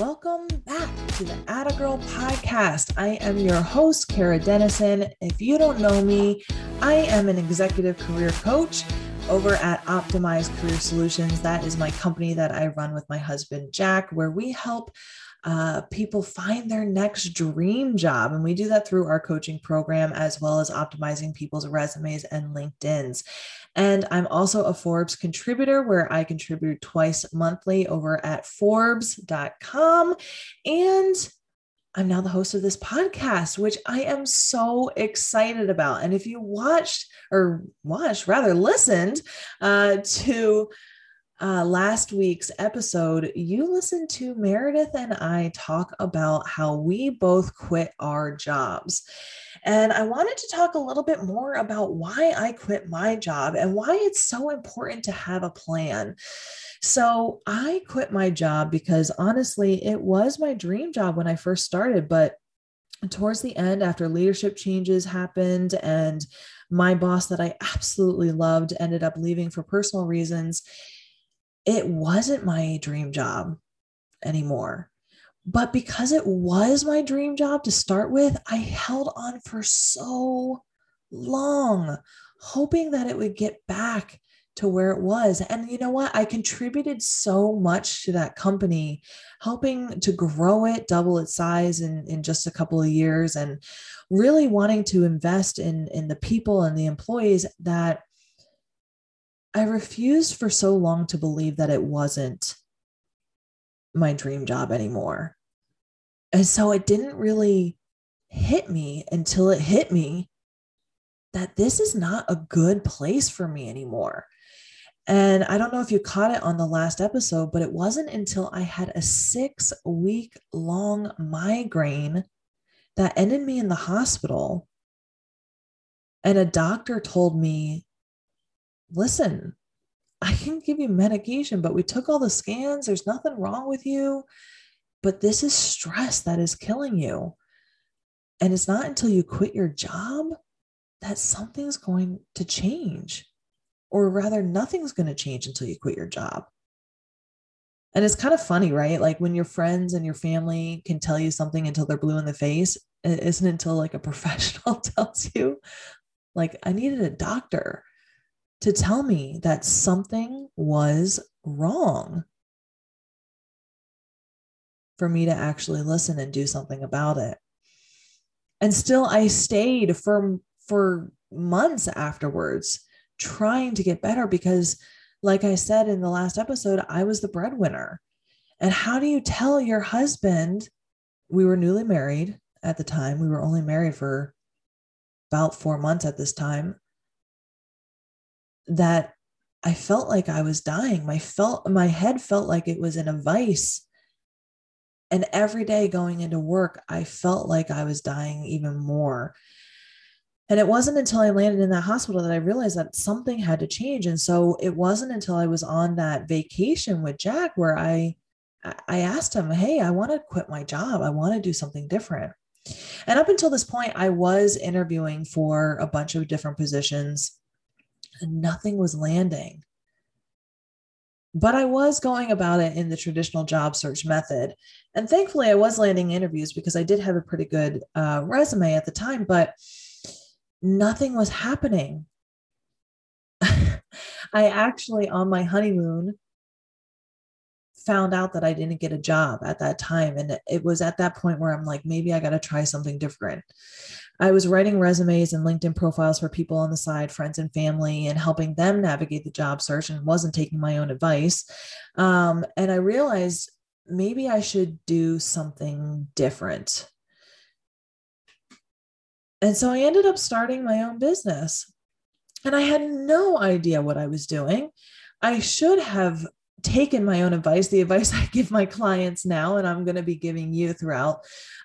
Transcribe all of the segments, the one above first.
welcome back to the Atta Girl podcast. I am your host, Kara Dennison. If you don't know me, I am an executive career coach over at Optimized Career Solutions. That is my company that I run with my husband, Jack, where we help uh, people find their next dream job. And we do that through our coaching program as well as optimizing people's resumes and LinkedIn's. And I'm also a Forbes contributor where I contribute twice monthly over at Forbes.com. And I'm now the host of this podcast, which I am so excited about. And if you watched or watched, rather listened uh, to uh, last week's episode, you listened to Meredith and I talk about how we both quit our jobs. And I wanted to talk a little bit more about why I quit my job and why it's so important to have a plan. So, I quit my job because honestly, it was my dream job when I first started, but towards the end, after leadership changes happened and my boss that I absolutely loved ended up leaving for personal reasons, it wasn't my dream job anymore. But because it was my dream job to start with, I held on for so long, hoping that it would get back to where it was. And you know what? I contributed so much to that company, helping to grow it, double its size in, in just a couple of years, and really wanting to invest in, in the people and the employees that I refused for so long to believe that it wasn't my dream job anymore. And so it didn't really hit me until it hit me that this is not a good place for me anymore. And I don't know if you caught it on the last episode, but it wasn't until I had a six week long migraine that ended me in the hospital. And a doctor told me listen, I can give you medication, but we took all the scans. There's nothing wrong with you. But this is stress that is killing you. And it's not until you quit your job that something's going to change, or rather, nothing's going to change until you quit your job. And it's kind of funny, right? Like when your friends and your family can tell you something until they're blue in the face, it isn't until like a professional tells you, like, I needed a doctor to tell me that something was wrong for me to actually listen and do something about it. And still I stayed for for months afterwards trying to get better because like I said in the last episode, I was the breadwinner. And how do you tell your husband we were newly married at the time. We were only married for about 4 months at this time that I felt like I was dying. My felt my head felt like it was in a vice. And every day going into work, I felt like I was dying even more. And it wasn't until I landed in that hospital that I realized that something had to change. And so it wasn't until I was on that vacation with Jack where I I asked him, "Hey, I want to quit my job. I want to do something different." And up until this point, I was interviewing for a bunch of different positions and nothing was landing. But I was going about it in the traditional job search method. And thankfully, I was landing interviews because I did have a pretty good uh, resume at the time, but nothing was happening. I actually, on my honeymoon, found out that I didn't get a job at that time. And it was at that point where I'm like, maybe I got to try something different. I was writing resumes and LinkedIn profiles for people on the side, friends and family, and helping them navigate the job search and wasn't taking my own advice. Um, and I realized maybe I should do something different. And so I ended up starting my own business. And I had no idea what I was doing. I should have taken my own advice, the advice I give my clients now, and I'm going to be giving you throughout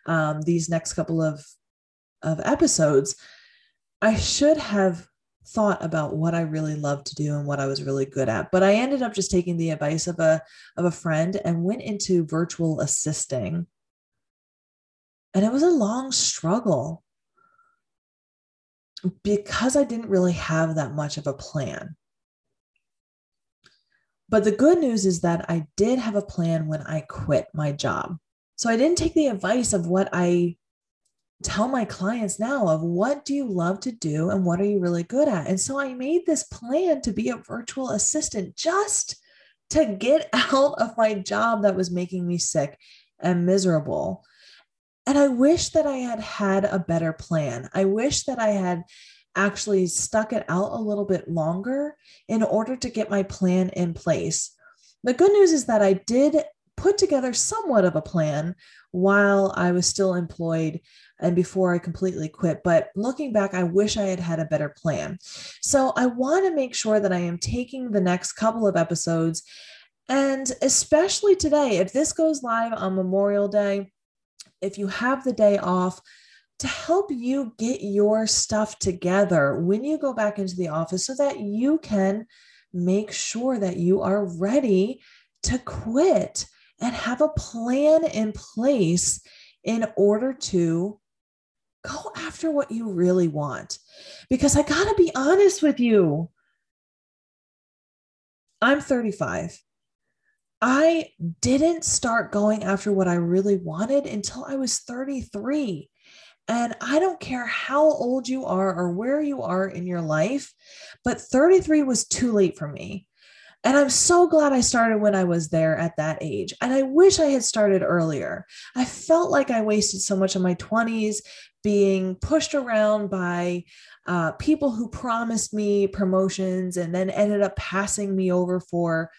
um, these next couple of of episodes, I should have thought about what I really loved to do and what I was really good at. But I ended up just taking the advice of a of a friend and went into virtual assisting. And it was a long struggle because I didn't really have that much of a plan. But the good news is that I did have a plan when I quit my job. So I didn't take the advice of what I tell my clients now of what do you love to do and what are you really good at. And so I made this plan to be a virtual assistant just to get out of my job that was making me sick and miserable. And I wish that I had had a better plan. I wish that I had actually stuck it out a little bit longer in order to get my plan in place. The good news is that I did put together somewhat of a plan while I was still employed and before I completely quit. But looking back, I wish I had had a better plan. So I want to make sure that I am taking the next couple of episodes. And especially today, if this goes live on Memorial Day, if you have the day off, to help you get your stuff together when you go back into the office so that you can make sure that you are ready to quit and have a plan in place in order to go after what you really want. Because I got to be honest with you, I'm 35. I didn't start going after what I really wanted until I was 33. And I don't care how old you are or where you are in your life, but 33 was too late for me. And I'm so glad I started when I was there at that age. And I wish I had started earlier. I felt like I wasted so much of my 20s being pushed around by uh, people who promised me promotions and then ended up passing me over for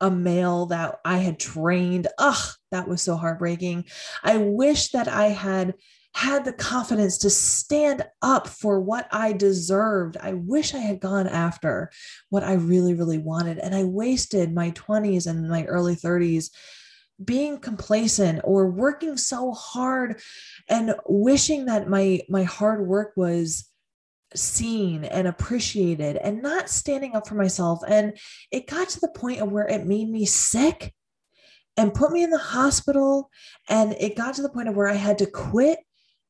a male that I had trained. Ugh, that was so heartbreaking. I wish that I had had the confidence to stand up for what I deserved. I wish I had gone after what I really, really wanted. And I wasted my 20s and my early 30s being complacent or working so hard and wishing that my my hard work was seen and appreciated and not standing up for myself. And it got to the point of where it made me sick and put me in the hospital. And it got to the point of where I had to quit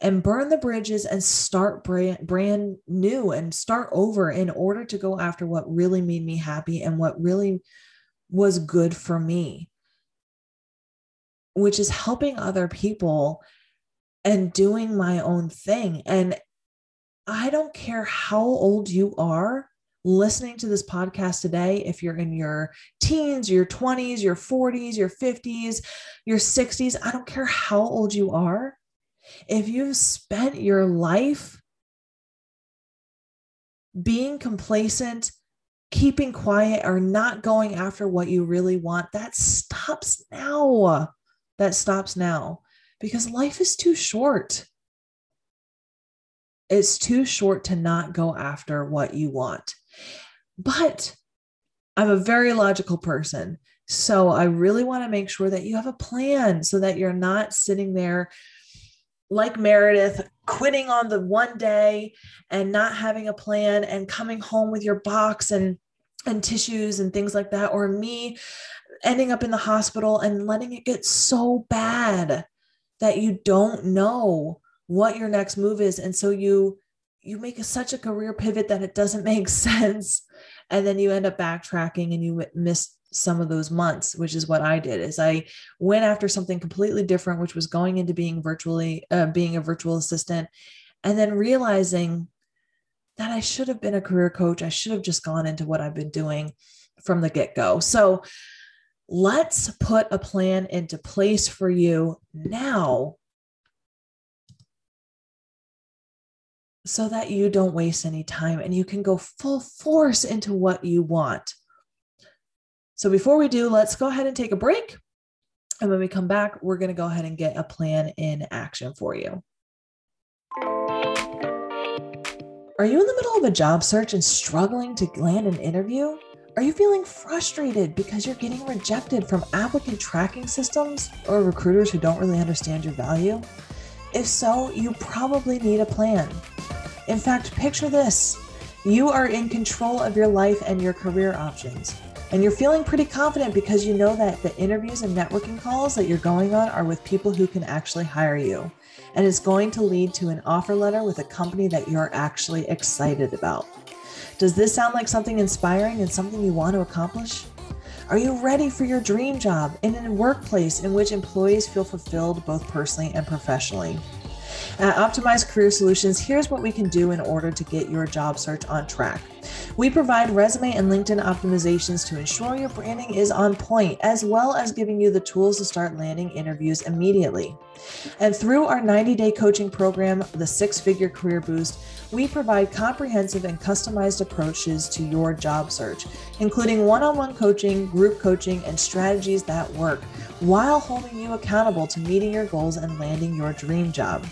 and burn the bridges and start brand, brand new and start over in order to go after what really made me happy and what really was good for me which is helping other people and doing my own thing and i don't care how old you are listening to this podcast today, if you're in your teens, your 20s, your 40s, your 50s, your 60s, I don't care how old you are, if you've spent your life being complacent, keeping quiet, or not going after what you really want, that stops now. That stops now because life is too short. It's too short to not go after what you want. But I'm a very logical person. So I really want to make sure that you have a plan so that you're not sitting there like Meredith, quitting on the one day and not having a plan and coming home with your box and and tissues and things like that or me ending up in the hospital and letting it get so bad that you don't know what your next move is. And so you you make a, such a career pivot that it doesn't make sense. And then you end up backtracking and you miss some of those months which is what i did is i went after something completely different which was going into being virtually uh, being a virtual assistant and then realizing that i should have been a career coach. I should have just gone into what i've been doing from the get-go. So let's put a plan into place for you now so that you don't waste any time and you can go full force into what you want so before we do, let's go ahead and take a break. And when we come back, we're going to go ahead and get a plan in action for you. Are you in the middle of a job search and struggling to land an interview? Are you feeling frustrated because you're getting rejected from applicant tracking systems or recruiters who don't really understand your value? If so, you probably need a plan. In fact, picture this you are in control of your life and your career options. And you're feeling pretty confident because you know that the interviews and networking calls that you're going on are with people who can actually hire you. And it's going to lead to an offer letter with a company that you're actually excited about. Does this sound like something inspiring and something you want to accomplish? Are you ready for your dream job in a workplace in which employees feel fulfilled both personally and professionally? At Optimized Career Solutions, here's what we can do in order to get your job search on track. We provide resume and LinkedIn optimizations to ensure your branding is on point, as well as giving you the tools to start landing interviews immediately. And through our 90 day coaching program, the Six Figure Career Boost, we provide comprehensive and customized approaches to your job search, including one on one coaching, group coaching, and strategies that work while holding you accountable to meeting your goals and landing your dream job.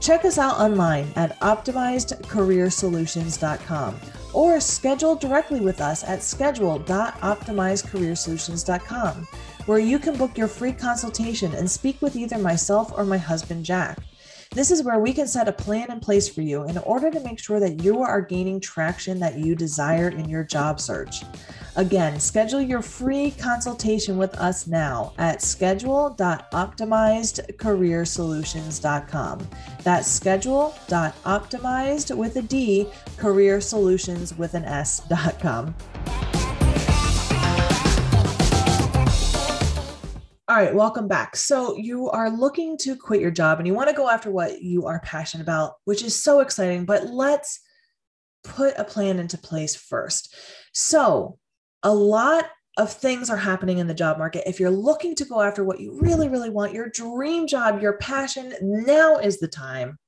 Check us out online at optimizedcareersolutions.com or schedule directly with us at schedule.optimizedcareersolutions.com, where you can book your free consultation and speak with either myself or my husband, Jack. This is where we can set a plan in place for you in order to make sure that you are gaining traction that you desire in your job search. Again, schedule your free consultation with us now at schedule.optimizedcareersolutions.com. That's schedule.optimized with a D, careersolutions with an S.com. All right, welcome back. So, you are looking to quit your job and you want to go after what you are passionate about, which is so exciting, but let's put a plan into place first. So, a lot of things are happening in the job market. If you're looking to go after what you really, really want, your dream job, your passion, now is the time.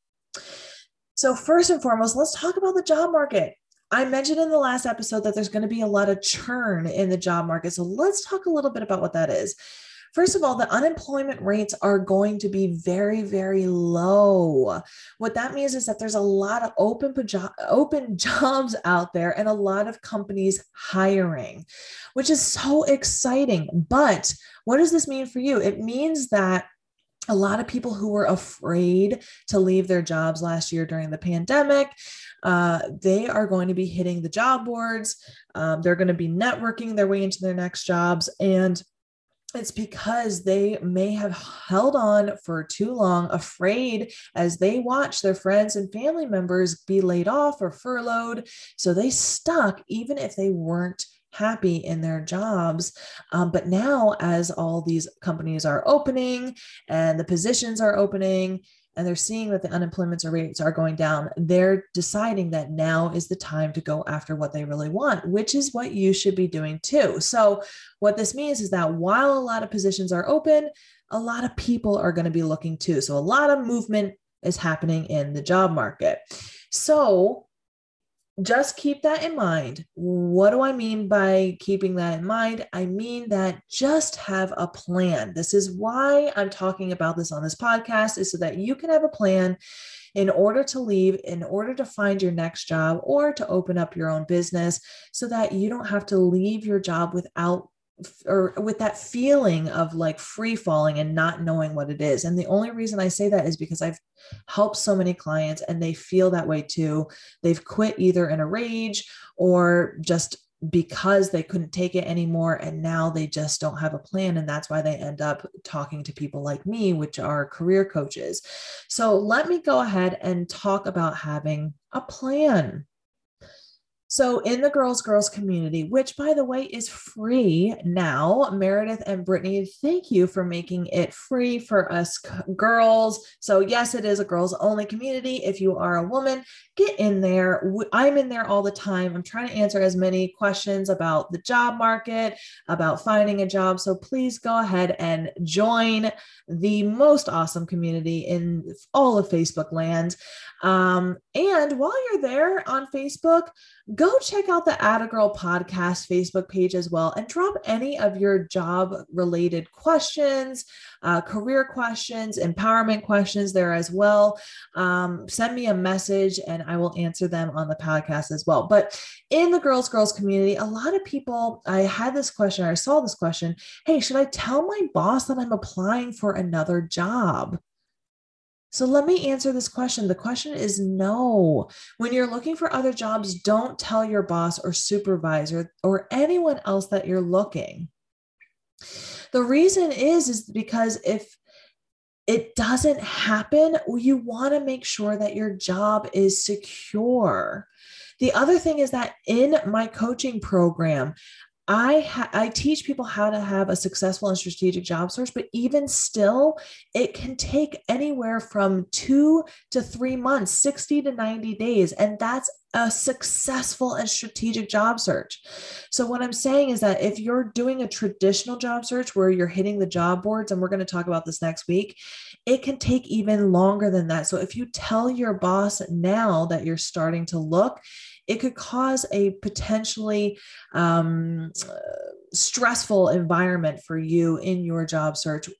So, first and foremost, let's talk about the job market. I mentioned in the last episode that there's going to be a lot of churn in the job market. So, let's talk a little bit about what that is. First of all, the unemployment rates are going to be very, very low. What that means is that there's a lot of open, open jobs out there and a lot of companies hiring, which is so exciting. But what does this mean for you? It means that a lot of people who were afraid to leave their jobs last year during the pandemic uh, they are going to be hitting the job boards um, they're going to be networking their way into their next jobs and it's because they may have held on for too long, afraid as they watch their friends and family members be laid off or furloughed. So they stuck, even if they weren't happy in their jobs. Um, but now, as all these companies are opening and the positions are opening, and they're seeing that the unemployment rates are going down, they're deciding that now is the time to go after what they really want, which is what you should be doing too. So, what this means is that while a lot of positions are open, a lot of people are going to be looking too. So, a lot of movement is happening in the job market. So, just keep that in mind. What do I mean by keeping that in mind? I mean that just have a plan. This is why I'm talking about this on this podcast, is so that you can have a plan in order to leave, in order to find your next job, or to open up your own business so that you don't have to leave your job without or with that feeling of like free falling and not knowing what it is. And the only reason I say that is because I've helped so many clients and they feel that way too. They've quit either in a rage or just because they couldn't take it anymore and now they just don't have a plan and that's why they end up talking to people like me which are career coaches so let me go ahead and talk about having a plan so, in the Girls Girls community, which by the way is free now, Meredith and Brittany, thank you for making it free for us girls. So, yes, it is a girls only community. If you are a woman, get in there. I'm in there all the time. I'm trying to answer as many questions about the job market, about finding a job. So, please go ahead and join the most awesome community in all of Facebook land. Um, and while you're there on Facebook, go check out the Atta Girl podcast Facebook page as well and drop any of your job related questions, uh, career questions, empowerment questions there as well. Um, send me a message and I will answer them on the podcast as well. But in the Girls Girls community, a lot of people, I had this question, I saw this question Hey, should I tell my boss that I'm applying for another job? So let me answer this question. The question is no. When you're looking for other jobs, don't tell your boss or supervisor or anyone else that you're looking. The reason is is because if it doesn't happen, you want to make sure that your job is secure. The other thing is that in my coaching program, I ha- I teach people how to have a successful and strategic job search, but even still, it can take anywhere from two to three months, 60 to 90 days. And that's a successful and strategic job search. So, what I'm saying is that if you're doing a traditional job search where you're hitting the job boards, and we're going to talk about this next week, it can take even longer than that. So, if you tell your boss now that you're starting to look, it could cause a potentially um, stressful environment for you in your job search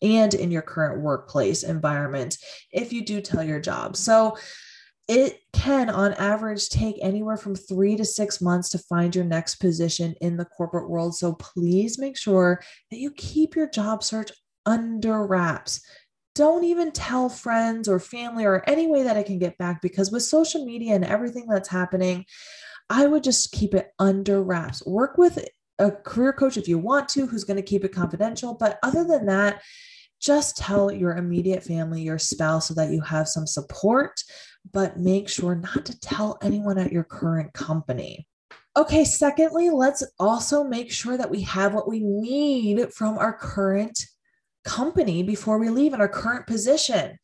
and in your current workplace environment if you do tell your job. So, it can, on average, take anywhere from three to six months to find your next position in the corporate world. So please make sure that you keep your job search under wraps don't even tell friends or family or any way that I can get back because with social media and everything that's happening, I would just keep it under wraps. Work with a career coach if you want to, who's going to keep it confidential. But other than that, just tell your immediate family, your spouse, so that you have some support, but make sure not to tell anyone at your current company. Okay, secondly, let's also make sure that we have what we need from our current company before we leave in our current position.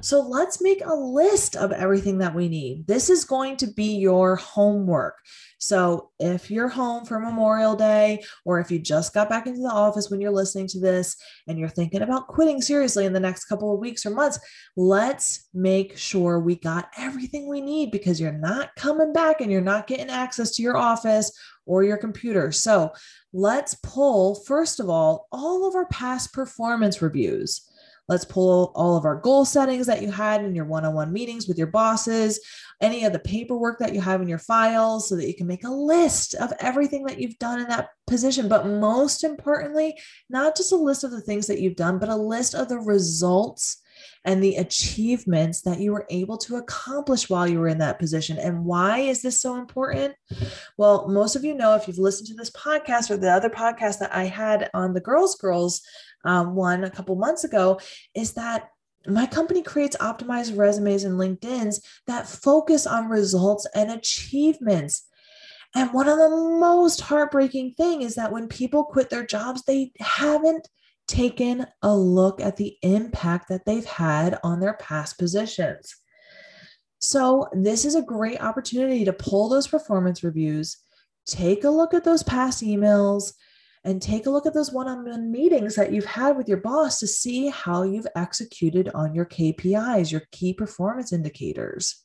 So let's make a list of everything that we need. This is going to be your homework. So if you're home for Memorial Day, or if you just got back into the office when you're listening to this and you're thinking about quitting seriously in the next couple of weeks or months, let's make sure we got everything we need because you're not coming back and you're not getting access to your office or your computer. So let's pull, first of all, all of our past performance reviews. Let's pull all of our goal settings that you had in your one on one meetings with your bosses, any of the paperwork that you have in your files, so that you can make a list of everything that you've done in that position. But most importantly, not just a list of the things that you've done, but a list of the results and the achievements that you were able to accomplish while you were in that position. And why is this so important? Well, most of you know if you've listened to this podcast or the other podcast that I had on the Girls Girls um, one a couple months ago, is that my company creates optimized resumes and LinkedIn's that focus on results and achievements. And one of the most heartbreaking thing is that when people quit their jobs, they haven't taken a look at the impact that they've had on their past positions. So, this is a great opportunity to pull those performance reviews, take a look at those past emails, and take a look at those one on one meetings that you've had with your boss to see how you've executed on your KPIs, your key performance indicators.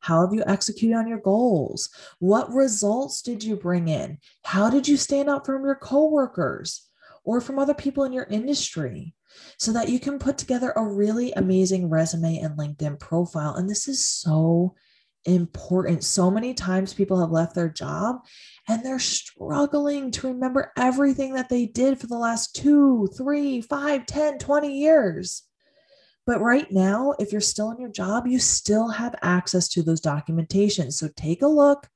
How have you executed on your goals? What results did you bring in? How did you stand out from your coworkers? Or from other people in your industry so that you can put together a really amazing resume and LinkedIn profile. And this is so important. So many times people have left their job and they're struggling to remember everything that they did for the last two, three, five, 10, 20 years. But right now, if you're still in your job, you still have access to those documentations. So take a look,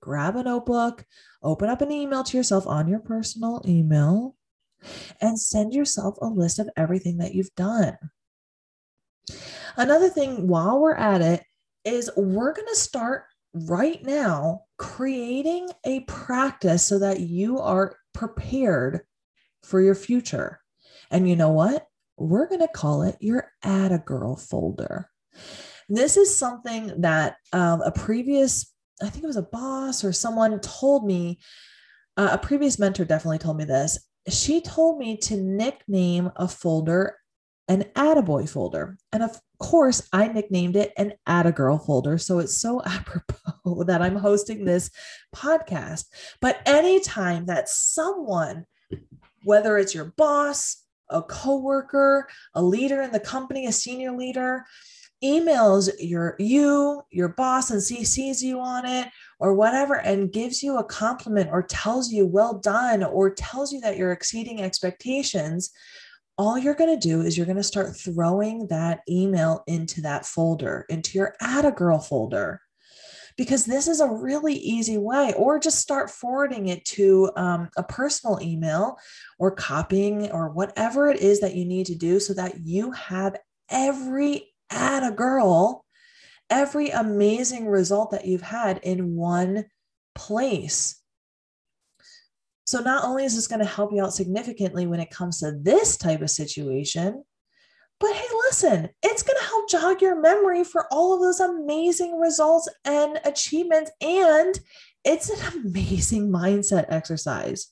grab a notebook, open up an email to yourself on your personal email, and send yourself a list of everything that you've done. Another thing while we're at it is we're going to start right now creating a practice so that you are prepared for your future. And you know what? We're going to call it your Atta Girl folder. This is something that um, a previous, I think it was a boss or someone told me, uh, a previous mentor definitely told me this she told me to nickname a folder an attaboy folder. And of course, I nicknamed it an attagirl folder. So it's so apropos that I'm hosting this podcast. But anytime that someone, whether it's your boss, a coworker, a leader in the company, a senior leader, emails your you your boss and CCs you on it or whatever and gives you a compliment or tells you well done or tells you that you're exceeding expectations all you're going to do is you're going to start throwing that email into that folder into your atta girl folder. Because this is a really easy way or just start forwarding it to um, a personal email or copying or whatever it is that you need to do so that you have every atta girl every amazing result that you've had in one place. So, not only is this going to help you out significantly when it comes to this type of situation, but hey, listen, it's going to help jog your memory for all of those amazing results and achievements. And it's an amazing mindset exercise.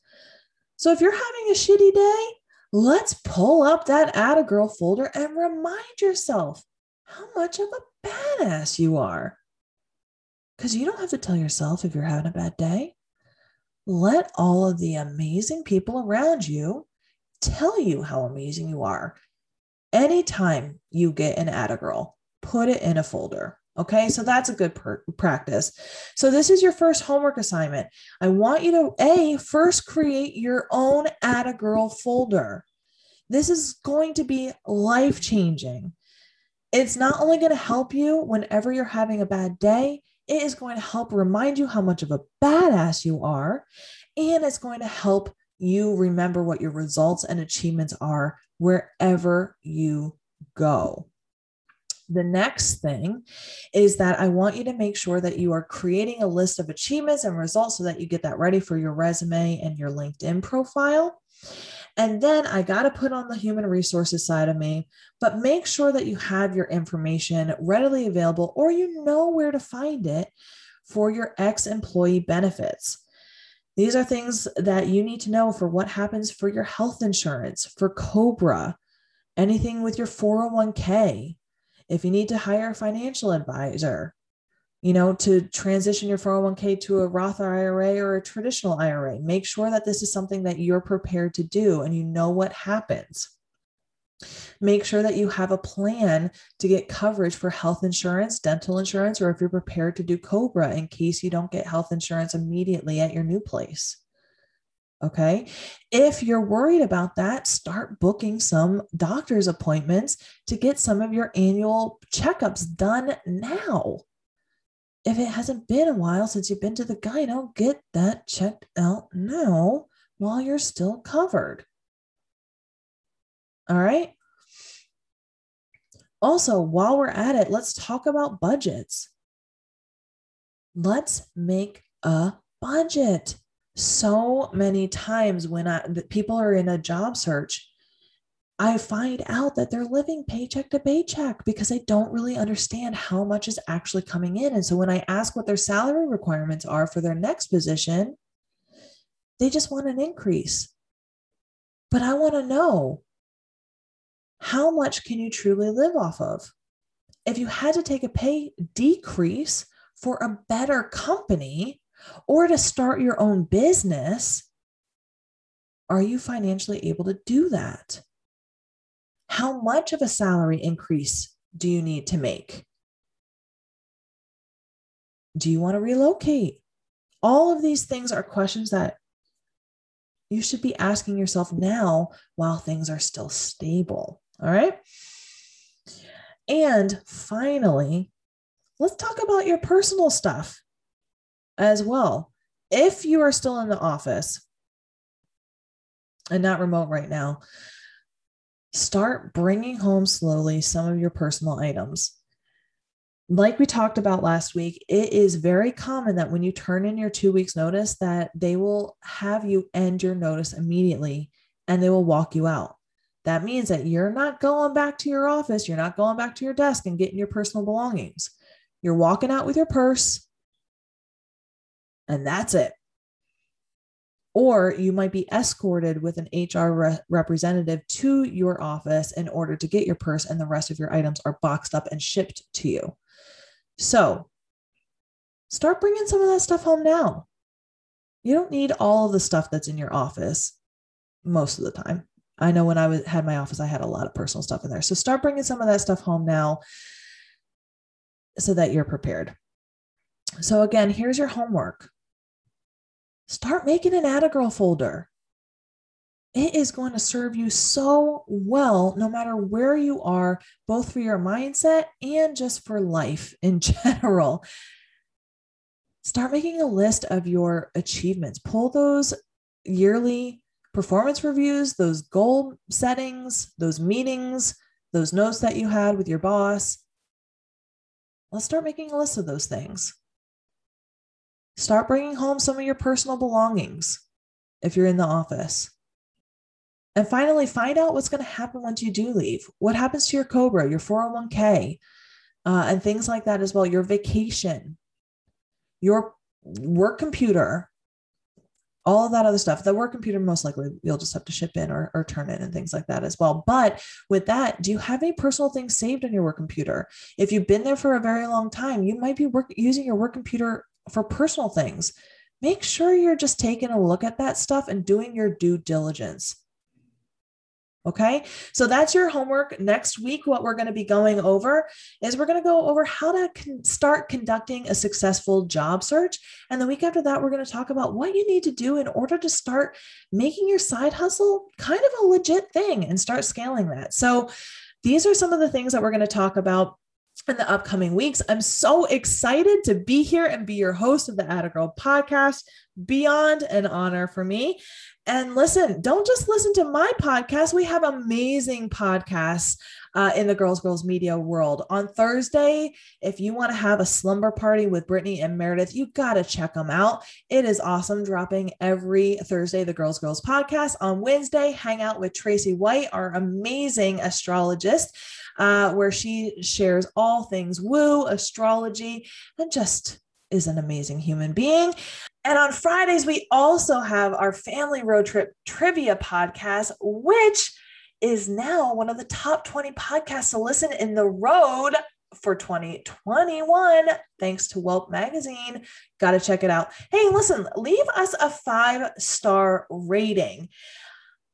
So if you're having a shitty day, let's pull up that Atta Girl folder and remind yourself how much of a badass you are. Because you don't have to tell yourself if you're having a bad day. Let all of the amazing people around you tell you how amazing you are. Anytime you get an Girl, put it in a folder. Okay, so that's a good per- practice. So, this is your first homework assignment. I want you to A, first create your own Atta Girl folder. This is going to be life changing. It's not only going to help you whenever you're having a bad day, it is going to help remind you how much of a badass you are. And it's going to help you remember what your results and achievements are wherever you go. The next thing is that I want you to make sure that you are creating a list of achievements and results so that you get that ready for your resume and your LinkedIn profile. And then I got to put on the human resources side of me, but make sure that you have your information readily available or you know where to find it for your ex employee benefits. These are things that you need to know for what happens for your health insurance, for COBRA, anything with your 401k, if you need to hire a financial advisor, you know, to transition your 401k to a Roth IRA or a traditional IRA, make sure that this is something that you're prepared to do and you know what happens. Make sure that you have a plan to get coverage for health insurance, dental insurance, or if you're prepared to do COBRA in case you don't get health insurance immediately at your new place. Okay. If you're worried about that, start booking some doctor's appointments to get some of your annual checkups done now. If it hasn't been a while since you've been to the gyno, get that checked out now while you're still covered. All right. Also, while we're at it, let's talk about budgets. Let's make a budget so many times when I, people are in a job search, I find out that they're living paycheck to paycheck because they don't really understand how much is actually coming in. And so when I ask what their salary requirements are for their next position, they just want an increase. But I want to know how much can you truly live off of? If you had to take a pay decrease for a better company, or to start your own business, are you financially able to do that? How much of a salary increase do you need to make? Do you want to relocate? All of these things are questions that you should be asking yourself now while things are still stable. All right. And finally, let's talk about your personal stuff as well. If you are still in the office and not remote right now, start bringing home slowly some of your personal items. Like we talked about last week, it is very common that when you turn in your 2 weeks notice that they will have you end your notice immediately and they will walk you out. That means that you're not going back to your office, you're not going back to your desk and getting your personal belongings. You're walking out with your purse and that's it. Or you might be escorted with an HR re- representative to your office in order to get your purse, and the rest of your items are boxed up and shipped to you. So start bringing some of that stuff home now. You don't need all of the stuff that's in your office most of the time. I know when I was, had my office, I had a lot of personal stuff in there. So start bringing some of that stuff home now so that you're prepared. So, again, here's your homework start making an Atta Girl folder. It is going to serve you so well, no matter where you are, both for your mindset and just for life in general. Start making a list of your achievements. Pull those yearly performance reviews, those goal settings, those meetings, those notes that you had with your boss. Let's start making a list of those things. Start bringing home some of your personal belongings. if you're in the office. And finally, find out what's going to happen once you do leave. What happens to your Cobra, your 401k, uh, and things like that as well, your vacation, your work computer, all of that other stuff. The work computer, most likely, you'll just have to ship in or, or turn in and things like that as well. But with that, do you have any personal things saved on your work computer? If you've been there for a very long time, you might be work, using your work computer for personal things. Make sure you're just taking a look at that stuff and doing your due diligence. Okay. So that's your homework. Next week, what we're going to be going over is we're going to go over how to con- start conducting a successful job search. And the week after that, we're going to talk about what you need to do in order to start making your side hustle kind of a legit thing and start scaling that. So these are some of the things that we're going to talk about in the upcoming weeks. I'm so excited to be here and be your host of the Atta Girl podcast. Beyond an honor for me. And listen, don't just listen to my podcast. We have amazing podcasts uh, in the Girls Girls Media world. On Thursday, if you want to have a slumber party with Brittany and Meredith, you got to check them out. It is awesome dropping every Thursday, the Girls Girls podcast. On Wednesday, hang out with Tracy White, our amazing astrologist uh, where she shares all things woo, astrology, and just is an amazing human being. And on Fridays, we also have our family road trip trivia podcast, which is now one of the top 20 podcasts to listen in the road for 2021 thanks to Whelp magazine. Got to check it out. Hey listen leave us a five star rating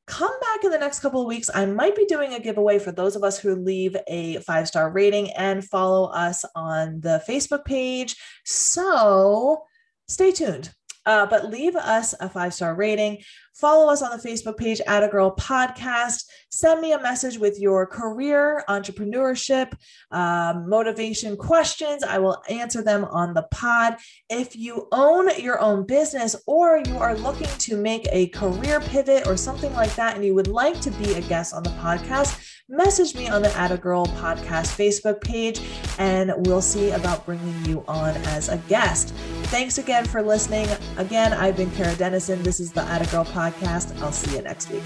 come back in the next couple of weeks. I might be doing a giveaway for those of us who leave a five star rating and follow us on the Facebook page. So stay tuned. Uh, but leave us a five star rating. Follow us on the Facebook page Atta Girl Podcast. Send me a message with your career, entrepreneurship, um, motivation questions. I will answer them on the pod. If you own your own business or you are looking to make a career pivot or something like that, and you would like to be a guest on the podcast, message me on the Atta Girl Podcast Facebook page, and we'll see about bringing you on as a guest. Thanks again for listening. Again, I've been Kara Dennison. This is the Atta Girl Podcast. I'll see you next week.